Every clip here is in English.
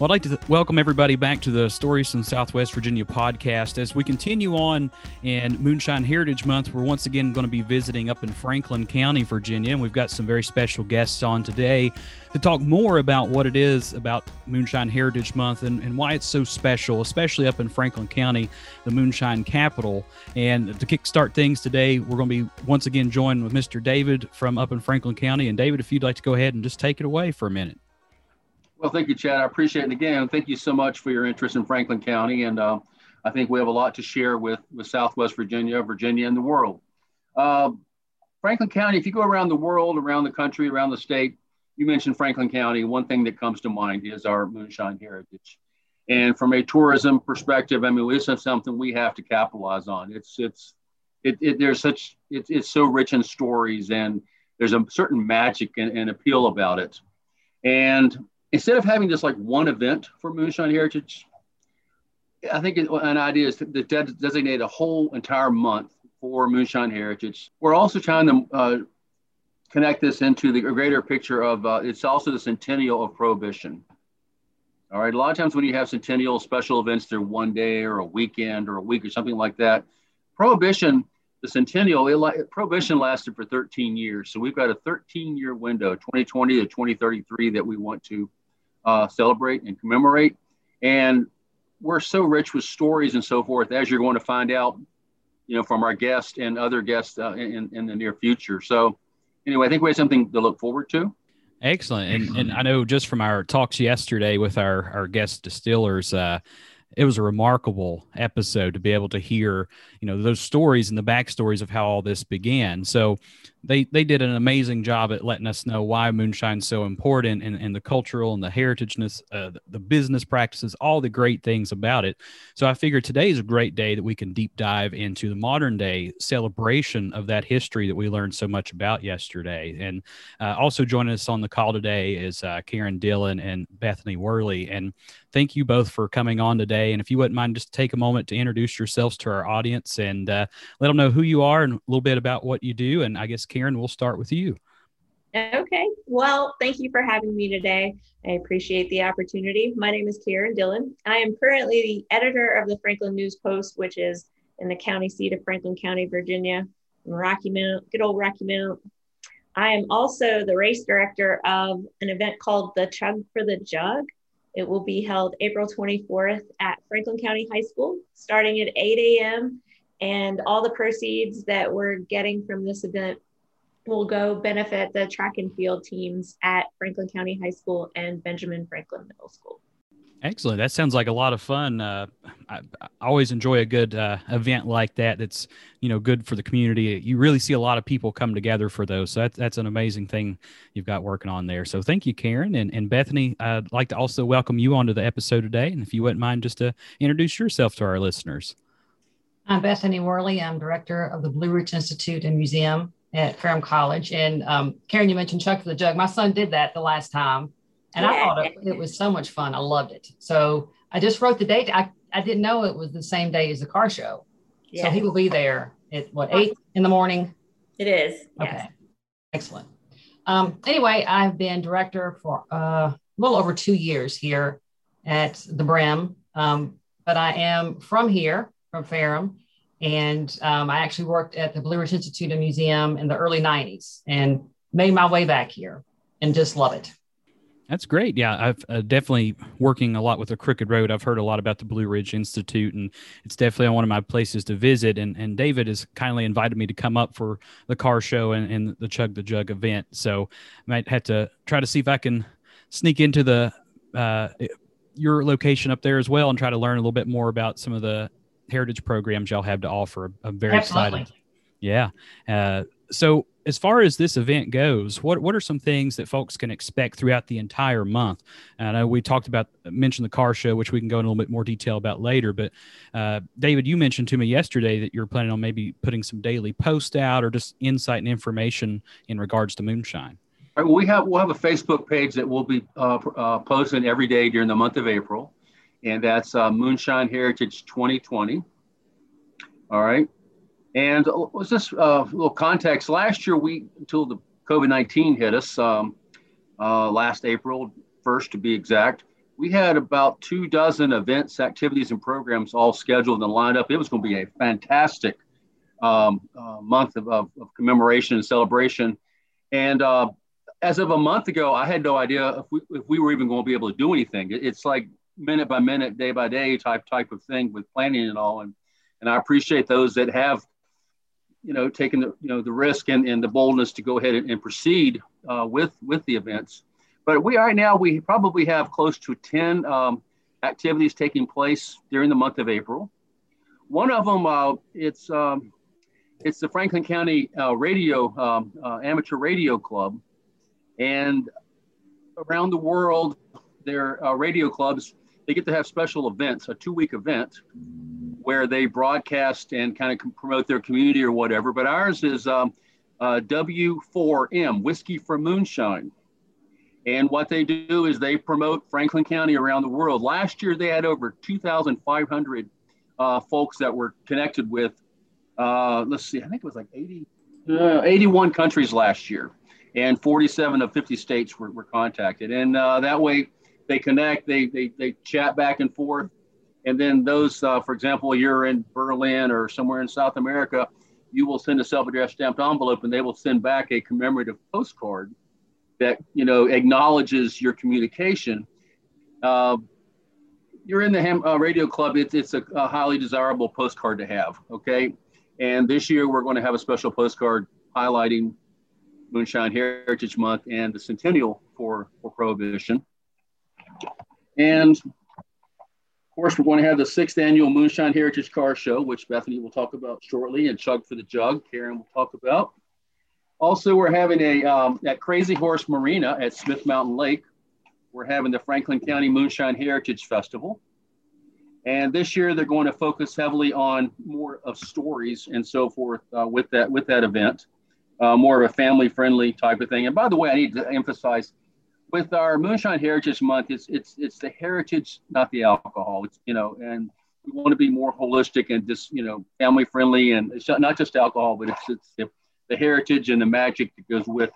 Well, I'd like to welcome everybody back to the Stories from Southwest Virginia podcast. As we continue on in Moonshine Heritage Month, we're once again going to be visiting up in Franklin County, Virginia, and we've got some very special guests on today to talk more about what it is about Moonshine Heritage Month and, and why it's so special, especially up in Franklin County, the Moonshine capital. And to kickstart things today, we're going to be once again joined with Mr. David from up in Franklin County. And David, if you'd like to go ahead and just take it away for a minute. Well, thank you, Chad. I appreciate it. again, thank you so much for your interest in Franklin County. And uh, I think we have a lot to share with, with Southwest Virginia, Virginia, and the world. Uh, Franklin County, if you go around the world, around the country, around the state, you mentioned Franklin County. One thing that comes to mind is our moonshine heritage. And from a tourism perspective, I mean, this is something we have to capitalize on. It's, it's, it, it there's such, it, it's so rich in stories and there's a certain magic and, and appeal about it. And instead of having just like one event for Moonshine Heritage, I think an idea is to designate a whole entire month for Moonshine Heritage. We're also trying to uh, connect this into the greater picture of uh, it's also the centennial of Prohibition. All right, a lot of times when you have centennial special events, they're one day or a weekend or a week or something like that. Prohibition, the centennial, it, Prohibition lasted for 13 years. So we've got a 13 year window, 2020 to 2033, that we want to uh, celebrate and commemorate. And we're so rich with stories and so forth, as you're going to find out, you know, from our guests and other guests uh, in, in the near future. So, anyway, I think we have something to look forward to. Excellent. And, and I know just from our talks yesterday with our, our guest distillers, uh, it was a remarkable episode to be able to hear, you know, those stories and the backstories of how all this began. So they they did an amazing job at letting us know why moonshine's so important and, and the cultural and the heritageness, uh, the business practices, all the great things about it. So I figured today is a great day that we can deep dive into the modern day celebration of that history that we learned so much about yesterday. And uh, also joining us on the call today is uh, Karen Dillon and Bethany Worley. And thank you both for coming on today. And if you wouldn't mind, just take a moment to introduce yourselves to our audience and uh, let them know who you are and a little bit about what you do. And I guess Karen, we'll start with you. Okay. Well, thank you for having me today. I appreciate the opportunity. My name is Karen Dillon. I am currently the editor of the Franklin News Post, which is in the county seat of Franklin County, Virginia, in Rocky Mount, good old Rocky Mount. I am also the race director of an event called the Chug for the Jug. It will be held April 24th at Franklin County High School, starting at 8 a.m. And all the proceeds that we're getting from this event will go benefit the track and field teams at Franklin County High School and Benjamin Franklin Middle School. Excellent. That sounds like a lot of fun. Uh, I, I, always enjoy a good uh, event like that. That's you know good for the community. You really see a lot of people come together for those. So that's that's an amazing thing you've got working on there. So thank you, Karen and and Bethany. I'd like to also welcome you onto the episode today. And if you wouldn't mind, just to introduce yourself to our listeners. I'm Bethany Worley. I'm director of the Blue Ridge Institute and Museum at Ferrum College. And um, Karen, you mentioned Chug for the Jug. My son did that the last time, and yeah. I thought it, it, was so much fun. I loved it. So I just wrote the date. I, I didn't know it was the same day as the car show. Yeah. So he will be there at what, eight in the morning? It is. Okay. Yes. Excellent. Um, anyway, I've been director for uh, a little over two years here at the Brim, um, but I am from here, from Ferrum, and um, I actually worked at the Blue Ridge Institute and Museum in the early 90s and made my way back here and just love it. That's great. Yeah, I've uh, definitely working a lot with the Crooked Road. I've heard a lot about the Blue Ridge Institute, and it's definitely one of my places to visit. And, and David has kindly invited me to come up for the car show and, and the Chug the Jug event. So I might have to try to see if I can sneak into the uh, your location up there as well and try to learn a little bit more about some of the heritage programs y'all have to offer. I'm very Absolutely. excited. Yeah. Uh, so as far as this event goes, what what are some things that folks can expect throughout the entire month? I know we talked about mentioned the car show, which we can go in a little bit more detail about later. But uh, David, you mentioned to me yesterday that you're planning on maybe putting some daily posts out or just insight and information in regards to moonshine. we have we'll have a Facebook page that we'll be uh, uh, posting every day during the month of April and that's uh, Moonshine Heritage 2020. All right. And was this uh, little context? Last year, we until the COVID 19 hit us um, uh, last April 1st to be exact, we had about two dozen events, activities, and programs all scheduled and lined up. It was going to be a fantastic um, uh, month of, of, of, commemoration and celebration. And uh, as of a month ago, I had no idea if we, if we were even going to be able to do anything. It's like minute by minute, day by day type type of thing with planning and all. And and I appreciate those that have, you know, taking the you know the risk and, and the boldness to go ahead and, and proceed uh, with with the events. But we right now we probably have close to ten um, activities taking place during the month of April. One of them, uh, it's um, it's the Franklin County uh, Radio um, uh, Amateur Radio Club, and around the world, their uh, radio clubs they get to have special events, a two-week event where they broadcast and kind of promote their community or whatever. But ours is um, uh, W4M, Whiskey for Moonshine. And what they do is they promote Franklin County around the world. Last year, they had over 2,500 uh, folks that were connected with, uh, let's see, I think it was like 80, uh, 81 countries last year. And 47 of 50 states were, were contacted. And uh, that way, they connect, they, they, they chat back and forth. And then those, uh, for example, you're in Berlin or somewhere in South America, you will send a self-addressed stamped envelope and they will send back a commemorative postcard that, you know, acknowledges your communication. Uh, you're in the ham, uh, radio club, it's, it's a, a highly desirable postcard to have, okay? And this year we're going to have a special postcard highlighting Moonshine Heritage Month and the centennial for, for Prohibition. And of course, we're going to have the sixth annual Moonshine Heritage Car Show, which Bethany will talk about shortly, and Chug for the Jug, Karen will talk about. Also, we're having a um, at Crazy Horse Marina at Smith Mountain Lake. We're having the Franklin County Moonshine Heritage Festival. And this year they're going to focus heavily on more of stories and so forth uh, with that with that event, uh, more of a family-friendly type of thing. And by the way, I need to emphasize with our Moonshine Heritage Month, it's it's it's the heritage, not the alcohol. It's you know, and we want to be more holistic and just you know family friendly, and it's not just alcohol, but it's it's the, the heritage and the magic that goes with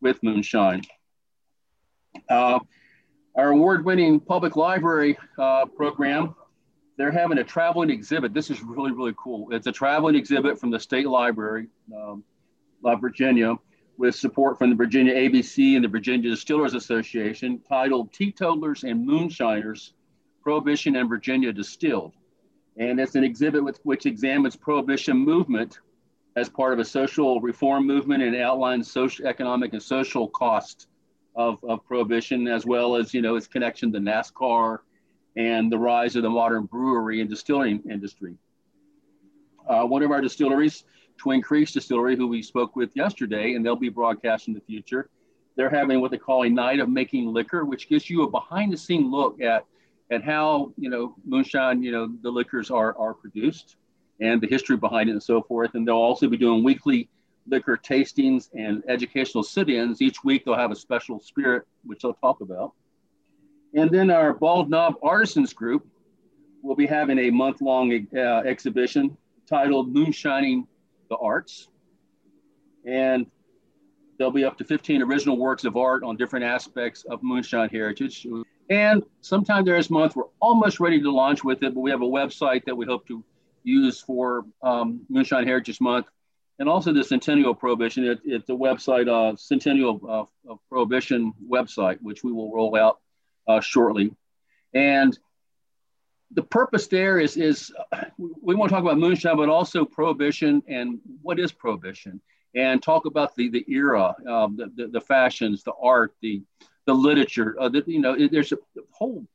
with moonshine. Uh, our award-winning public library uh, program, they're having a traveling exhibit. This is really really cool. It's a traveling exhibit from the state library, um, Virginia with support from the Virginia ABC and the Virginia Distillers Association titled Teetotalers and Moonshiners, Prohibition and Virginia Distilled. And it's an exhibit with, which examines prohibition movement as part of a social reform movement and outlines social, economic and social cost of, of prohibition, as well as, you know, its connection to NASCAR and the rise of the modern brewery and distilling industry. Uh, one of our distilleries Twin Creeks Distillery, who we spoke with yesterday, and they'll be broadcast in the future. They're having what they call a night of making liquor, which gives you a behind the scene look at, at how, you know, moonshine, you know, the liquors are, are produced and the history behind it and so forth. And they'll also be doing weekly liquor tastings and educational sit-ins. Each week they'll have a special spirit, which they'll talk about. And then our Bald Knob Artisans Group will be having a month-long uh, exhibition titled Moonshining the arts. And there'll be up to 15 original works of art on different aspects of moonshine heritage. And sometime this month, we're almost ready to launch with it, but we have a website that we hope to use for um, Moonshine Heritage Month and also the Centennial Prohibition. It, it's a website, uh, Centennial uh, Prohibition website, which we will roll out uh, shortly. And the purpose there is is we want to talk about moonshine, but also prohibition and what is prohibition, and talk about the the era, um, the, the, the fashions, the art, the the literature. Uh, the, you know, it, there's a whole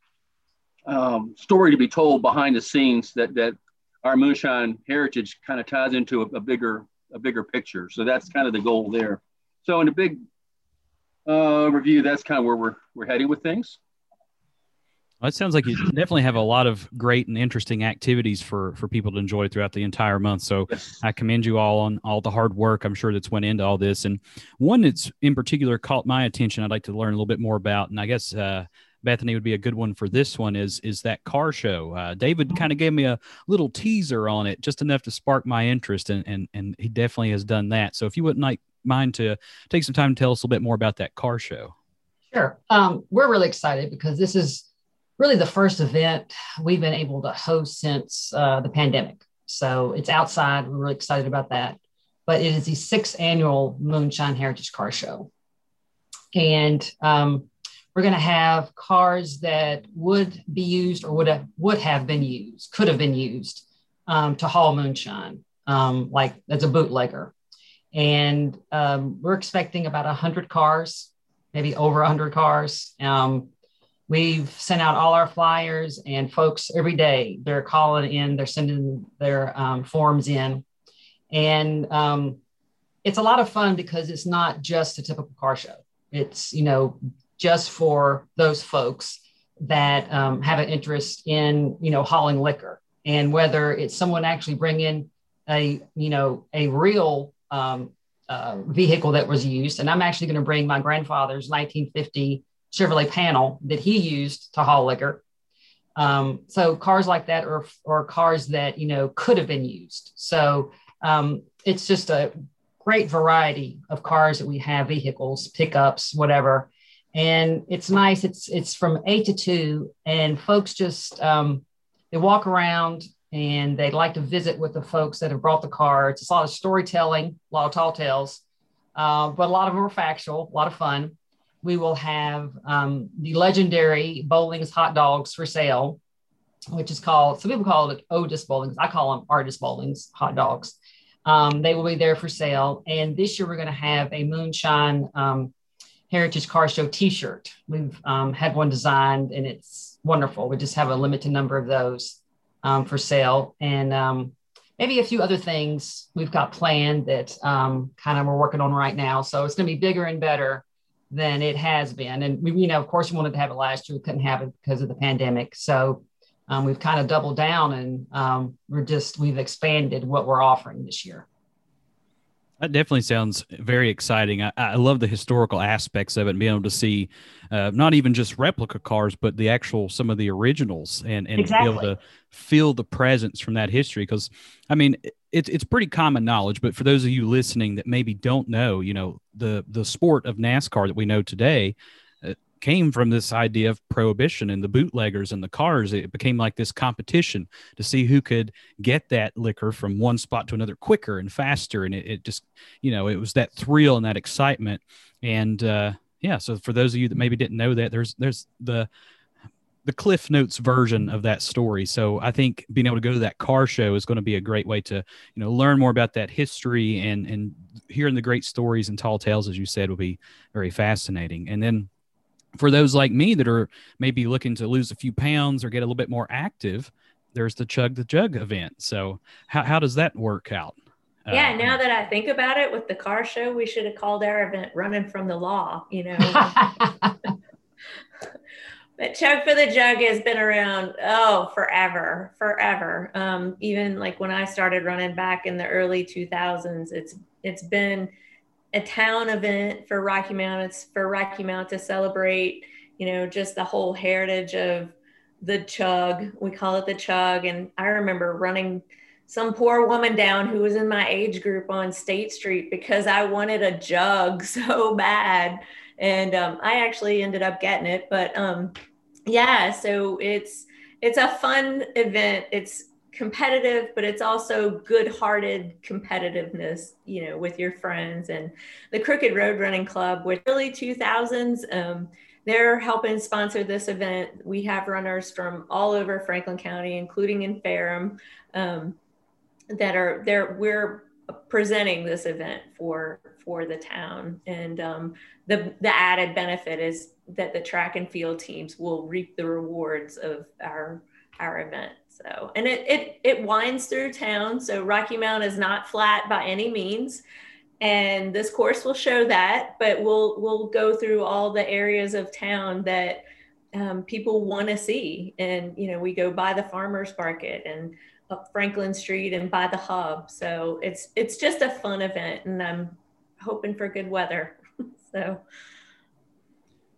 um, story to be told behind the scenes that that our moonshine heritage kind of ties into a, a, bigger a bigger picture. So that's kind of the goal there. So in a big uh, review, that's kind of where we're we're heading with things. Well, it sounds like you definitely have a lot of great and interesting activities for for people to enjoy throughout the entire month. So yes. I commend you all on all the hard work I'm sure that's went into all this. And one that's in particular caught my attention. I'd like to learn a little bit more about, and I guess uh, Bethany would be a good one for this one. Is is that car show? Uh, David kind of gave me a little teaser on it, just enough to spark my interest, and and and he definitely has done that. So if you wouldn't like mind to take some time to tell us a little bit more about that car show. Sure. Um, we're really excited because this is really the first event we've been able to host since uh, the pandemic. So it's outside. We're really excited about that. But it is the sixth annual Moonshine Heritage Car Show. And um, we're going to have cars that would be used or would have, would have been used, could have been used um, to haul moonshine, um, like as a bootlegger. And um, we're expecting about 100 cars, maybe over 100 cars. Um, we've sent out all our flyers, and folks every day they're calling in, they're sending their um, forms in. And um, it's a lot of fun because it's not just a typical car show. It's, you know, just for those folks that um, have an interest in, you know, hauling liquor and whether it's someone actually bringing a you know a real um, uh, vehicle that was used and i'm actually going to bring my grandfather's 1950 chevrolet panel that he used to haul liquor um, so cars like that or, or cars that you know could have been used so um, it's just a great variety of cars that we have vehicles pickups whatever and it's nice it's it's from eight to two and folks just um, they walk around and they like to visit with the folks that have brought the cards. It's a lot of storytelling, a lot of tall tales, uh, but a lot of them are factual, a lot of fun. We will have um, the legendary Bowling's hot dogs for sale, which is called, some people call it Otis Bowling's. I call them Artist Bowling's hot dogs. Um, they will be there for sale. And this year we're going to have a moonshine um, Heritage Car Show T-shirt. We've um, had one designed, and it's wonderful. We just have a limited number of those um, for sale, and um, maybe a few other things we've got planned that um, kind of we're working on right now. So it's going to be bigger and better than it has been. And we, you know, of course, we wanted to have it last year. We couldn't have it because of the pandemic. So um, we've kind of doubled down, and um, we're just we've expanded what we're offering this year. That definitely sounds very exciting. I, I, love the historical aspects of it and being able to see uh, not even just replica cars, but the actual some of the originals and, and exactly. be able to feel the presence from that history. Because, I mean, it's it's pretty common knowledge, but for those of you listening that maybe don't know, you know, the the sport of NASCAR that we know today, came from this idea of prohibition and the bootleggers and the cars. It became like this competition to see who could get that liquor from one spot to another quicker and faster. And it, it just, you know, it was that thrill and that excitement. And uh, yeah, so for those of you that maybe didn't know that, there's there's the the Cliff Notes version of that story. So I think being able to go to that car show is going to be a great way to, you know, learn more about that history and and hearing the great stories and tall tales, as you said, will be very fascinating. And then for those like me that are maybe looking to lose a few pounds or get a little bit more active, there's the Chug the Jug event. So how, how does that work out? Yeah, uh, now that I think about it, with the car show, we should have called our event "Running from the Law." You know, but Chug for the Jug has been around oh forever, forever. Um, even like when I started running back in the early 2000s, it's it's been a town event for Rocky Mount. It's for Rocky Mount to celebrate, you know, just the whole heritage of the chug. We call it the chug. And I remember running some poor woman down who was in my age group on State Street because I wanted a jug so bad. And um, I actually ended up getting it. But um, yeah, so it's it's a fun event. It's competitive, but it's also good-hearted competitiveness, you know, with your friends. And the Crooked Road Running Club, with early 2000s, um, they're helping sponsor this event. We have runners from all over Franklin County, including in Ferrum, um, that are there. We're presenting this event for for the town, and um, the the added benefit is that the track and field teams will reap the rewards of our our event. So, and it, it, it winds through town. So Rocky Mount is not flat by any means. And this course will show that, but we'll, we'll go through all the areas of town that um, people want to see. And, you know, we go by the farmer's market and up Franklin Street and by the hub. So it's, it's just a fun event and I'm hoping for good weather. so,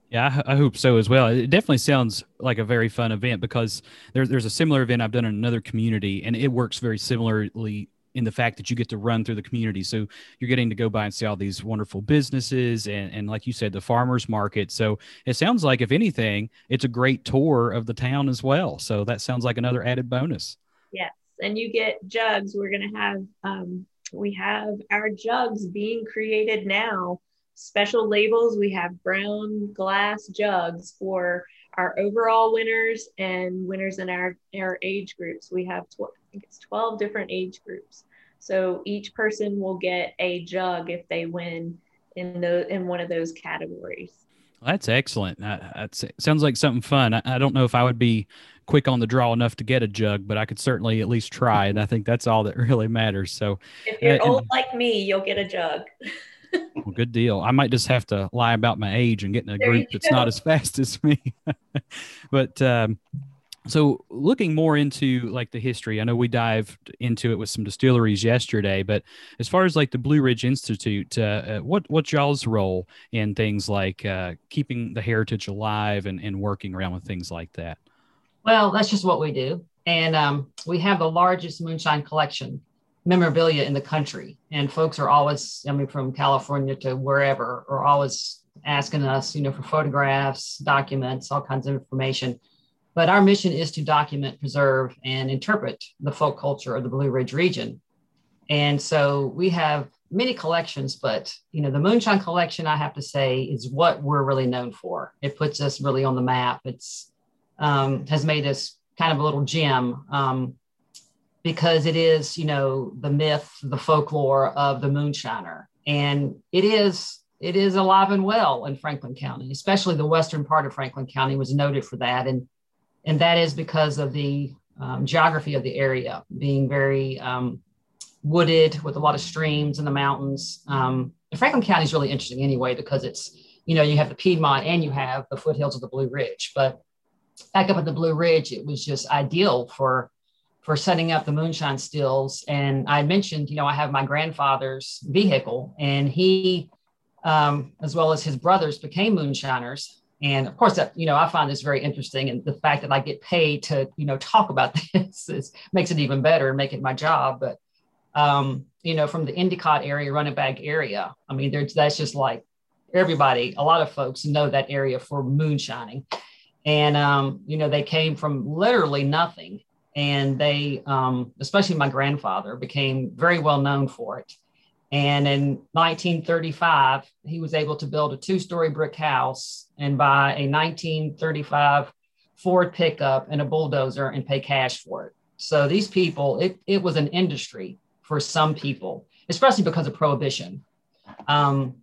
yeah, I, hope so as well. It definitely sounds like a very fun event because there, there's a similar event I've done in another community, and it works very similarly in the fact that you get to run through the community. So you're getting to go by and see all these wonderful businesses and, and like you said, the farmers market. So it sounds like, if anything, it's a great tour of the town as well. So that sounds like another added bonus. Yes. And you get jugs. We're to have, um, we have our jugs being created now. Special labels. We have brown glass jugs for our overall winners and winners in our, our age groups. We have, tw- I think it's 12 different age groups. So each person will get a jug if they win in the in one of those categories. Well, that's excellent. That sounds like something fun. I, I, don't know if I would be quick on the draw enough to get a jug, but I could certainly at least try. And I think that's all that really matters. So if you're uh, old and, like me, you'll get a jug. well, good deal. I might just have to lie about my age and get in a there group that's not as fast as me. but um, so looking more into like the history, I know we dived into it with some distilleries yesterday, but as far as like the Blue Ridge Institute, uh, uh, what what's y'all's role in things like uh, keeping the heritage alive and, and working around with things like that? Well, that's just what we do, and um, we have the largest moonshine collection memorabilia in the country. And folks are always, I mean, from California to wherever, are always asking us, you know, for photographs, documents, all kinds of information. But our mission is to document, preserve, and interpret the folk culture of the Blue Ridge region. And so we have many collections, but you know, the Moonshine collection, I have to say, is what we're really known for. It puts us really on the map. It's um, has made us kind of a little gem. Um, because it is, you know, the myth, the folklore of the moonshiner. And it is it is alive and well in Franklin County, especially the western part of Franklin County was noted for that. And and that is because of the um, geography of the area being very um, wooded with a lot of streams in the mountains. Um, Franklin County is really interesting anyway because it's you know you have the Piedmont and you have the foothills of the Blue Ridge. But back up at the Blue Ridge, it was just ideal for for setting up the moonshine stills. And I mentioned, you know, I have my grandfather's vehicle, and he, um, as well as his brothers, became moonshiners. And of course, that you know, I find this very interesting, and the fact that I get paid to, you know, talk about this is, makes it even better and make it my job. But um, you know, from the Endicott area, Runnett Bag area, I mean, there's that's just like everybody. A lot of folks know that area for moonshining, and um, you know, they came from literally nothing and they, um, especially my grandfather, became very well known for it. And in 1935, he was able to build a two story brick house and buy a 1935 Ford pickup and a bulldozer and pay cash for it. So these people, it, it was an industry for some people, especially because of prohibition. Um,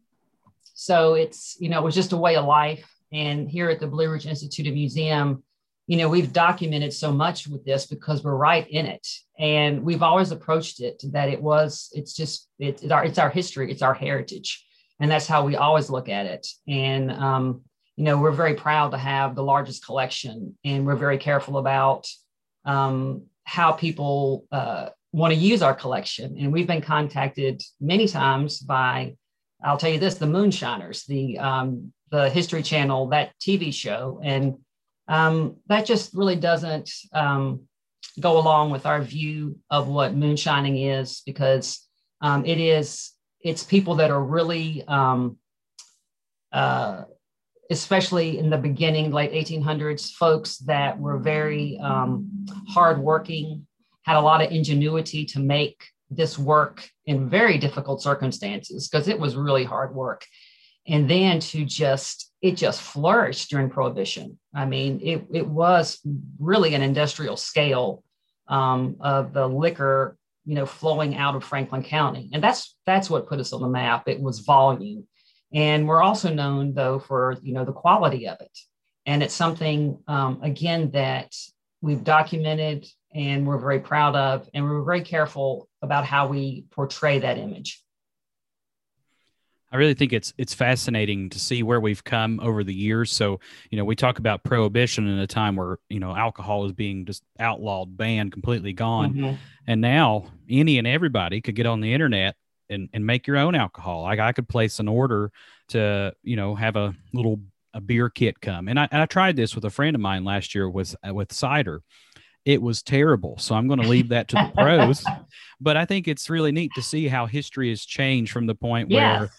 so it's, you know, it was just a way of life. And here at the Blue Ridge Institute of Museum, you know, we've documented so much with this because we're right in it. And we've always approached it that it was, it's just, it's, it's our, it's our history, it's our heritage. And that's how we always look at it. And, um, you know, we're very proud to have the largest collection and we're very careful about um, how people uh, want to use our collection. And we've been contacted many times by, I'll tell you this, the Moonshiners, the, um, the History Channel, that TV show. And um, that just really doesn't um, go along with our view of what moonshining is because um, it is it's people that are really um, uh, especially in the beginning late 1800s folks that were very um, hardworking had a lot of ingenuity to make this work in very difficult circumstances because it was really hard work. And then to just it just flourished during prohibition. I mean it, it was really an industrial scale um, of the liquor you know flowing out of franklin county. And that's that's what put us on the map. It was volume. And we're also known though for you know the quality of it. And it's something um, again that we've documented and we're very proud of. And we're very careful about how we portray that image I really think it's it's fascinating to see where we've come over the years. So, you know, we talk about prohibition in a time where, you know, alcohol is being just outlawed, banned, completely gone. Mm-hmm. And now any and everybody could get on the internet and, and make your own alcohol. Like I could place an order to, you know, have a little a beer kit come. And I, and I tried this with a friend of mine last year with with cider it was terrible. So I'm going to leave that to the pros. But I think it's really neat to see how history has changed from the point where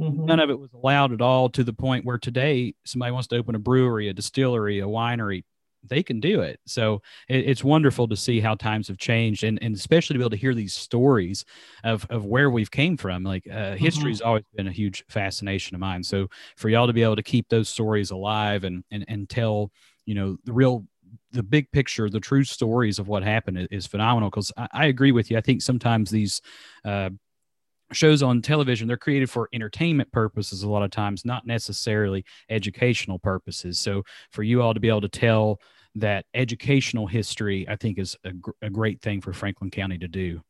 mm-hmm. none of it was allowed at all to the point where today somebody wants to open a brewery, a distillery, a winery, they can do it. So it, it's wonderful to see how times have changed, and, and especially to be able to hear these stories of, of where we've came from. Like uh, mm-hmm. history's always been a huge fascination of mine. So for y'all to be able to keep those stories alive and and and tell you know the real the big picture, the true stories of what happened is, is phenomenal. Because I, I, agree with you. I think sometimes these uh, shows on television they're created for entertainment purposes a lot of times not necessarily educational purposes. So for you all to be able to tell that educational history i think is a, gr- a great thing for franklin county to do.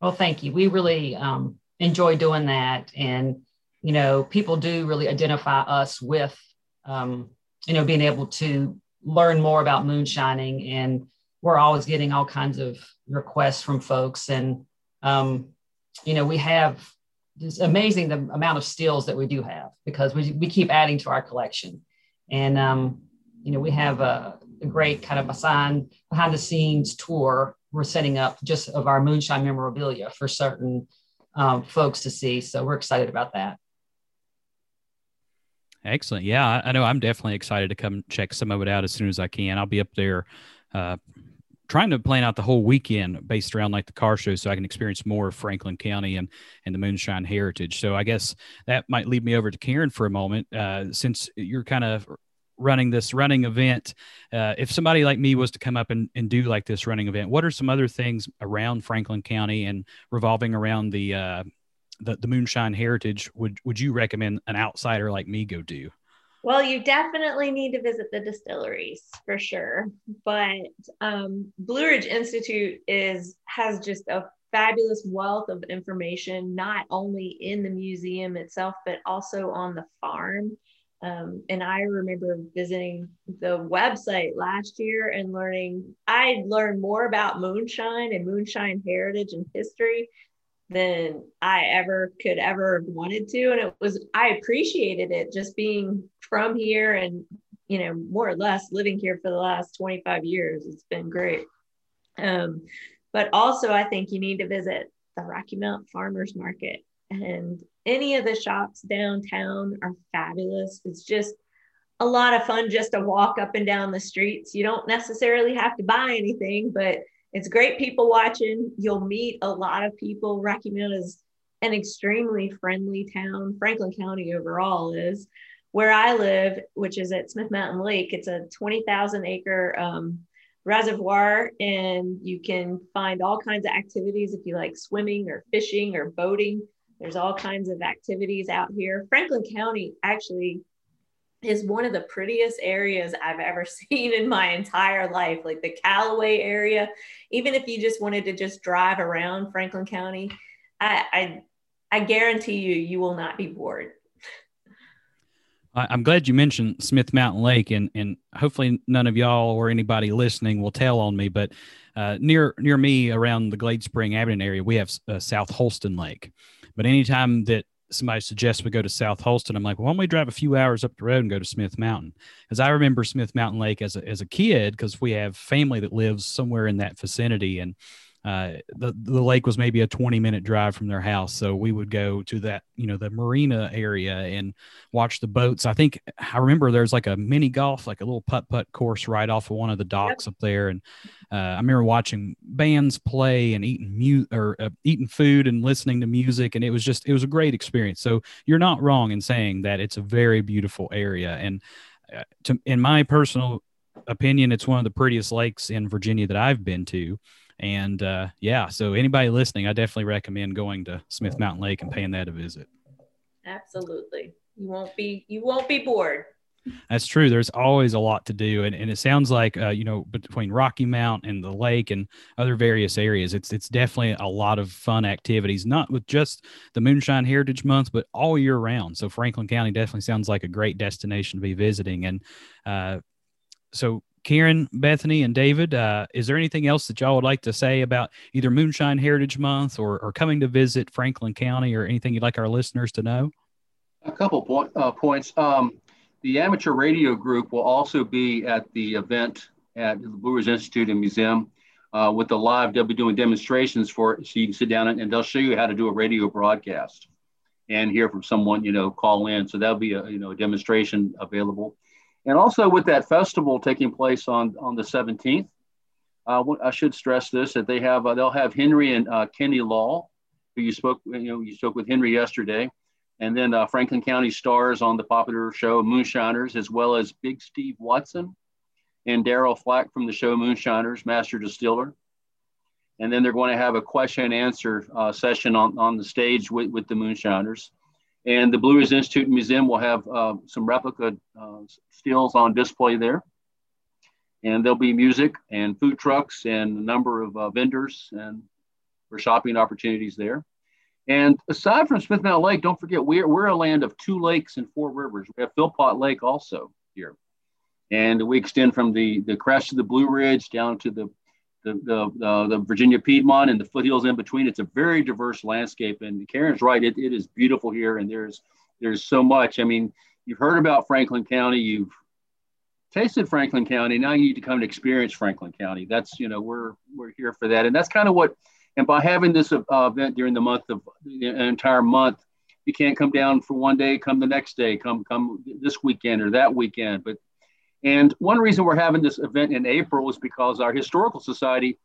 Well thank you. We really um, enjoy doing that. And you know people do really identify us with um, you know being able to learn more about moonshining and we're always getting all kinds of requests from folks. And um, you know, we have it's amazing the amount of stills that we do have because we, we keep adding to our collection. And, um, you know, we have a, a great kind of assigned behind the scenes tour we're setting up just of our moonshine memorabilia for certain um, folks to see. So we're excited about that. Excellent. Yeah, I know I'm definitely excited to come check some of it out as soon as I can. I'll be up there uh, trying to plan out the whole weekend based around like the car show so I can experience more of Franklin County and, and the moonshine heritage. So I guess that might lead me over to Karen for a moment. Uh, since you're kind of running this running event, uh, if somebody like me was to come up and, and do like this running event, what are some other things around Franklin County and revolving around the, uh, the, the moonshine heritage would, would you recommend an outsider like me go do? Well, you definitely need to visit the distilleries for sure. But um, Blue Ridge Institute is has just a fabulous wealth of information, not only in the museum itself, but also on the farm. Um, and I remember visiting the website last year and learning, I learned more about moonshine and moonshine heritage and history than I ever could ever have wanted to. And it was, I appreciated it just being from here and, you know, more or less living here for the last 25 years. It's been great. Um, but also, I think you need to visit the Rocky Mount Farmers Market. And any of the shops downtown are fabulous. It's just a lot of fun just to walk up and down the streets. You don't necessarily have to buy anything, but it's great people watching. You'll meet a lot of people. Rocky Mount is an extremely friendly town. Franklin County overall is. Where I live, which is at Smith Mountain Lake, it's a 20,000 acre um, reservoir, and you can find all kinds of activities if you like swimming or fishing or boating. There's all kinds of activities out here. Franklin County actually is one of the prettiest areas I've ever seen in my entire life. Like the Callaway area, even if you just wanted to just drive around Franklin County, I, I, I guarantee you, you will not be bored. I'm glad you mentioned Smith Mountain Lake, and and hopefully none of y'all or anybody listening will tell on me. But uh, near near me, around the Glade Spring Avenue area, we have uh, South Holston Lake. But anytime that somebody suggests we go to South Holston. I'm like, well, why don't we drive a few hours up the road and go to Smith Mountain? Because I remember Smith Mountain Lake as a, as a kid, because we have family that lives somewhere in that vicinity. And uh, the the lake was maybe a 20 minute drive from their house, so we would go to that you know the marina area and watch the boats. I think I remember there's like a mini golf, like a little putt putt course right off of one of the docks yep. up there, and uh, I remember watching bands play and eating mu- or uh, eating food and listening to music, and it was just it was a great experience. So you're not wrong in saying that it's a very beautiful area, and uh, to, in my personal opinion, it's one of the prettiest lakes in Virginia that I've been to. And uh, yeah, so anybody listening, I definitely recommend going to Smith Mountain Lake and paying that a visit. Absolutely. You won't be you won't be bored. That's true. There's always a lot to do, and, and it sounds like uh, you know between Rocky Mount and the lake and other various areas, it's it's definitely a lot of fun activities. Not with just the Moonshine Heritage Month, but all year round. So Franklin County definitely sounds like a great destination to be visiting. And uh, so Karen, Bethany, and David, uh, is there anything else that y'all would like to say about either Moonshine Heritage Month or, or coming to visit Franklin County or anything you'd like our listeners to know? A couple point, uh, points. Um, the amateur radio group will also be at the event at the Blue Ridge Institute and Museum uh, with the live. They'll be doing demonstrations for it, so you can sit down and, and they'll show you how to do a radio broadcast and hear from someone, you know, call in. So that'll be a you know a demonstration available. And also with that festival taking place on on the 17th, uh, I should stress this that they have uh, they'll have Henry and uh, Kenny Law, who you spoke you know you spoke with Henry yesterday, and then uh, Franklin County stars on the popular show Moonshiners, as well as Big Steve Watson and Daryl Flack from the show Moonshiners, Master Distiller. And then they're going to have a question and answer uh, session on, on the stage with, with the Moonshiners. And the Blue Ridge Institute Museum will have uh, some replica uh, stills on display there. And there'll be music and food trucks and a number of uh, vendors and for shopping opportunities there. And aside from Smith Mountain Lake, don't forget we're, we're a land of two lakes and four rivers. We have Philpott Lake also here. And we extend from the, the crest of the Blue Ridge down to the, the, the, uh, the Virginia Piedmont and the foothills in between. It's a very diverse landscape. And Karen's right, it, it is beautiful here. And there's, there's so much. I mean, you've heard about Franklin County, you've tasted Franklin County. Now you need to come and experience Franklin County. That's, you know, we're, we're here for that. And that's kind of what and by having this uh, event during the month of an entire month, you can't come down for one day, come the next day, come come this weekend or that weekend. But and one reason we're having this event in April is because our historical society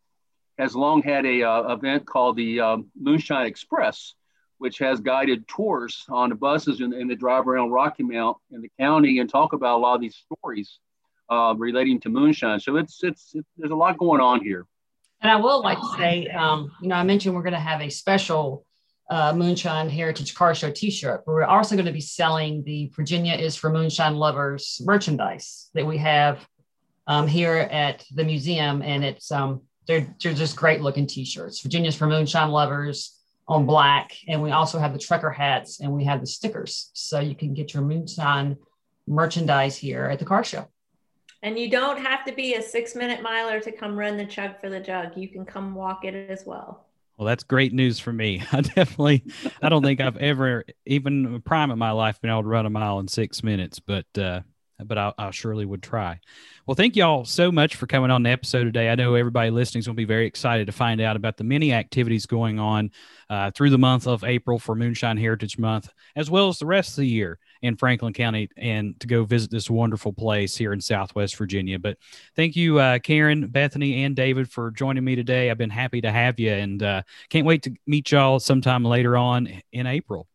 has long had a uh, event called the um, Moonshine Express, which has guided tours on the buses and, and the drive around Rocky Mount in the county and talk about a lot of these stories uh, relating to moonshine. So it's, it's, there's a lot going on here. And I will like to say, um, you know, I mentioned we're going to have a special uh, Moonshine Heritage Car Show T-shirt, but we're also going to be selling the Virginia is for Moonshine Lovers merchandise that we have um, here at the museum, and it's um, they're they're just great looking T-shirts. Virginia's for Moonshine Lovers on black, and we also have the trucker hats and we have the stickers, so you can get your Moonshine merchandise here at the car show. And you don't have to be a six minute miler to come run the chug for the jug. You can come walk it as well. Well, that's great news for me. I definitely, I don't think I've ever, even prime of my life, been able to run a mile in six minutes, but, uh, but I, I surely would try. Well, thank you all so much for coming on the episode today. I know everybody listening is going to be very excited to find out about the many activities going on uh, through the month of April for Moonshine Heritage Month, as well as the rest of the year in Franklin County and to go visit this wonderful place here in Southwest Virginia. But thank you, uh, Karen, Bethany, and David for joining me today. I've been happy to have you and uh, can't wait to meet y'all sometime later on in April.